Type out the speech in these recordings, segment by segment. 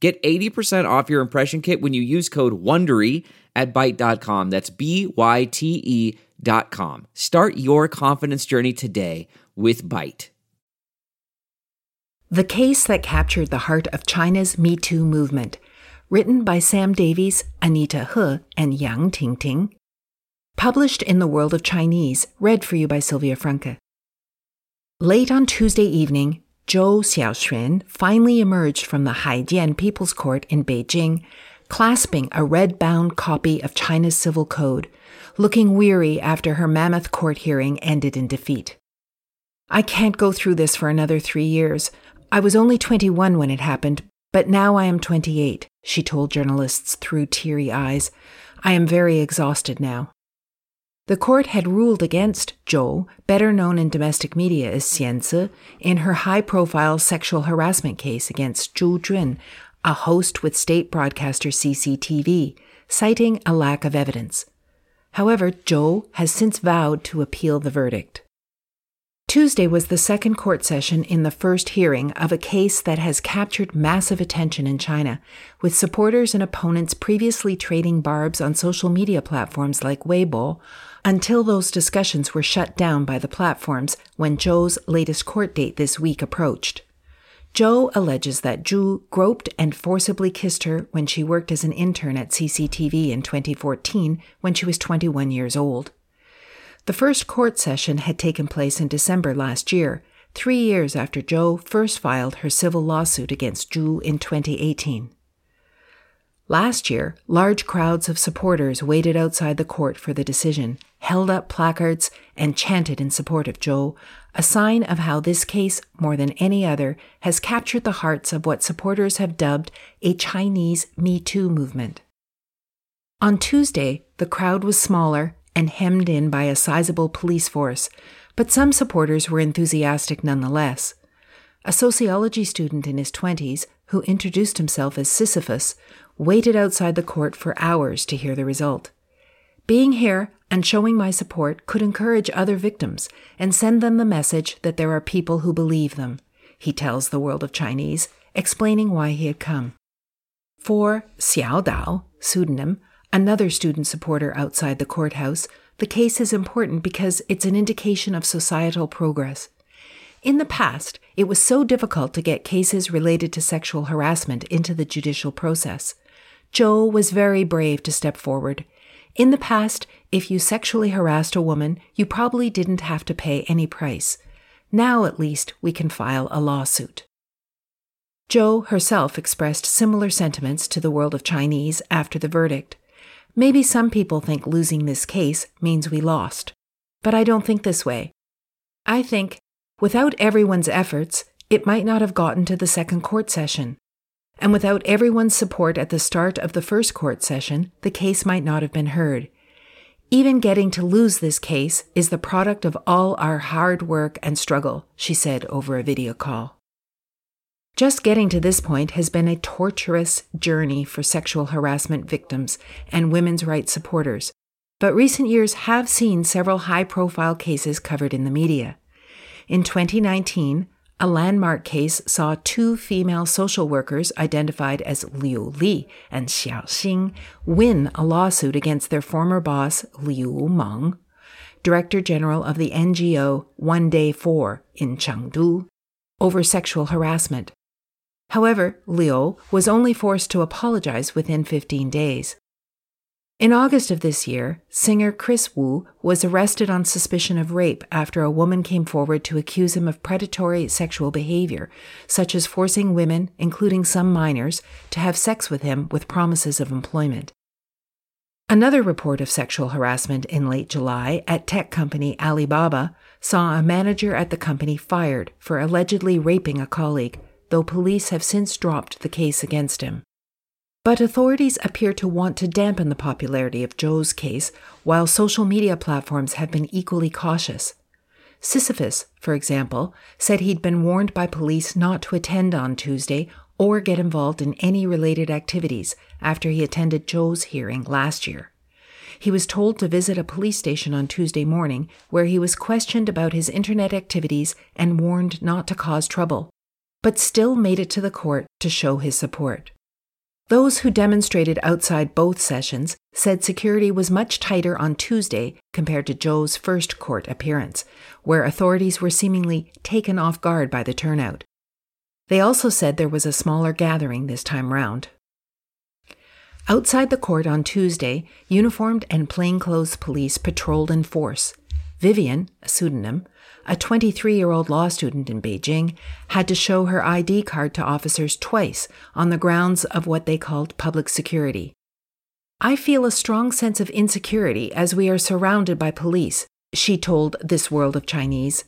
Get 80% off your impression kit when you use code WONDERY at Byte.com. That's B-Y-T-E dot com. Start your confidence journey today with Byte. The Case That Captured the Heart of China's Me Too Movement, written by Sam Davies, Anita He, and Yang Tingting. Published in The World of Chinese, read for you by Sylvia Franke. Late on Tuesday evening, Zhou Xiaoxuan finally emerged from the Haidian People's Court in Beijing, clasping a red bound copy of China's Civil Code, looking weary after her mammoth court hearing ended in defeat. I can't go through this for another three years. I was only 21 when it happened, but now I am 28, she told journalists through teary eyes. I am very exhausted now. The court had ruled against Zhou, better known in domestic media as Xianzi, in her high profile sexual harassment case against Zhu Jun, a host with state broadcaster CCTV, citing a lack of evidence. However, Zhou has since vowed to appeal the verdict. Tuesday was the second court session in the first hearing of a case that has captured massive attention in China, with supporters and opponents previously trading barbs on social media platforms like Weibo, until those discussions were shut down by the platforms when Zhou's latest court date this week approached. Zhou alleges that Zhu groped and forcibly kissed her when she worked as an intern at CCTV in 2014 when she was 21 years old. The first court session had taken place in December last year, three years after Zhou first filed her civil lawsuit against Zhu in 2018. Last year, large crowds of supporters waited outside the court for the decision, held up placards, and chanted in support of Zhou, a sign of how this case, more than any other, has captured the hearts of what supporters have dubbed a Chinese Me Too movement. On Tuesday, the crowd was smaller and hemmed in by a sizable police force, but some supporters were enthusiastic nonetheless. A sociology student in his 20s, who introduced himself as Sisyphus, waited outside the court for hours to hear the result. Being here and showing my support could encourage other victims and send them the message that there are people who believe them, he tells the world of Chinese, explaining why he had come. For Xiao Dao, pseudonym, another student supporter outside the courthouse, the case is important because it's an indication of societal progress. In the past, it was so difficult to get cases related to sexual harassment into the judicial process. Zhou was very brave to step forward. In the past, if you sexually harassed a woman, you probably didn't have to pay any price. Now, at least, we can file a lawsuit. Zhou herself expressed similar sentiments to the world of Chinese after the verdict. Maybe some people think losing this case means we lost. But I don't think this way. I think, without everyone's efforts, it might not have gotten to the second court session. And without everyone's support at the start of the first court session, the case might not have been heard. Even getting to lose this case is the product of all our hard work and struggle, she said over a video call. Just getting to this point has been a torturous journey for sexual harassment victims and women's rights supporters, but recent years have seen several high profile cases covered in the media. In 2019, a landmark case saw two female social workers identified as Liu Li and Xiao Xing win a lawsuit against their former boss, Liu Meng, director general of the NGO One Day For in Chengdu, over sexual harassment. However, Liu was only forced to apologize within 15 days. In August of this year, singer Kris Wu was arrested on suspicion of rape after a woman came forward to accuse him of predatory sexual behavior, such as forcing women, including some minors, to have sex with him with promises of employment. Another report of sexual harassment in late July at tech company Alibaba saw a manager at the company fired for allegedly raping a colleague, though police have since dropped the case against him. But authorities appear to want to dampen the popularity of Zhou's case, while social media platforms have been equally cautious. Sisyphus, for example, said he'd been warned by police not to attend on Tuesday or get involved in any related activities after he attended Zhou's hearing last year. He was told to visit a police station on Tuesday morning where he was questioned about his internet activities and warned not to cause trouble, but still made it to the court to show his support. Those who demonstrated outside both sessions said security was much tighter on Tuesday compared to Zhou's first court appearance, where authorities were seemingly taken off guard by the turnout. They also said there was a smaller gathering this time round. Outside the court on Tuesday, uniformed and plainclothes police patrolled in force. Vivian, a pseudonym, a 23 year old law student in Beijing, had to show her ID card to officers twice on the grounds of what they called public security. I feel a strong sense of insecurity as we are surrounded by police, she told This World of Chinese.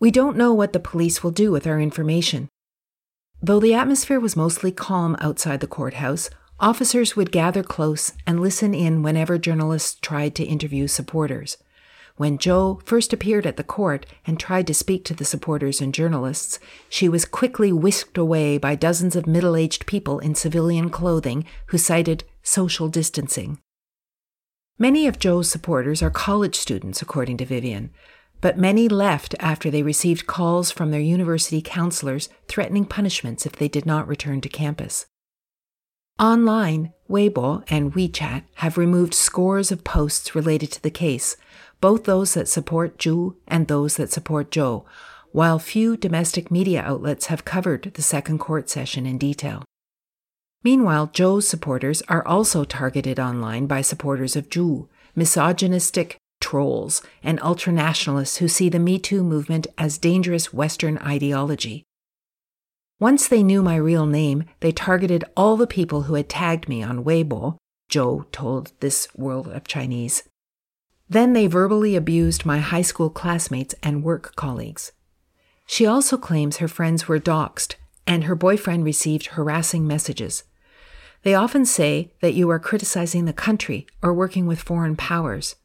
We don't know what the police will do with our information. Though the atmosphere was mostly calm outside the courthouse, officers would gather close and listen in whenever journalists tried to interview supporters. When Zhou first appeared at the court and tried to speak to the supporters and journalists, she was quickly whisked away by dozens of middle aged people in civilian clothing who cited social distancing. Many of Zhou's supporters are college students, according to Vivian, but many left after they received calls from their university counselors threatening punishments if they did not return to campus. Online, Weibo and WeChat have removed scores of posts related to the case, both those that support Zhu and those that support Zhou, while few domestic media outlets have covered the second court session in detail. Meanwhile, Zhou's supporters are also targeted online by supporters of Zhu, misogynistic trolls, and ultranationalists who see the Me Too movement as dangerous Western ideology. Once they knew my real name, they targeted all the people who had tagged me on Weibo, Zhou told this world of Chinese. Then they verbally abused my high school classmates and work colleagues. She also claims her friends were doxxed and her boyfriend received harassing messages. They often say that you are criticizing the country or working with foreign powers.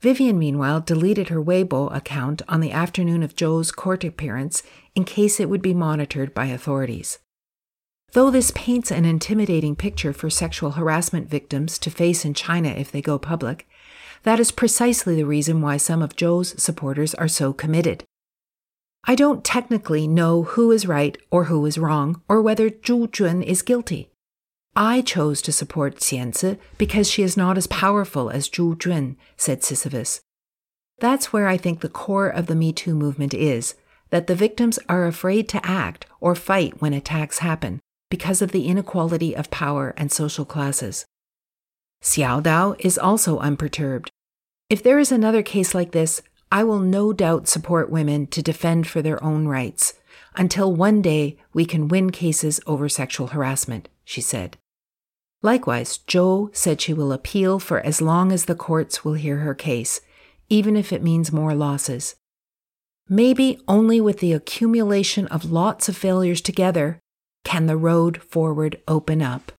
Vivian, meanwhile, deleted her Weibo account on the afternoon of Zhou's court appearance in case it would be monitored by authorities. Though this paints an intimidating picture for sexual harassment victims to face in China if they go public, that is precisely the reason why some of Zhou's supporters are so committed. I don't technically know who is right or who is wrong, or whether Zhu Jun is guilty. I chose to support Xianzi because she is not as powerful as Zhu Jun, said Sisyphus. That's where I think the core of the Me Too movement is that the victims are afraid to act or fight when attacks happen because of the inequality of power and social classes. Xiao Dao is also unperturbed. If there is another case like this, I will no doubt support women to defend for their own rights until one day we can win cases over sexual harassment, she said. Likewise, Zhou said she will appeal for as long as the courts will hear her case, even if it means more losses. Maybe only with the accumulation of lots of failures together can the road forward open up.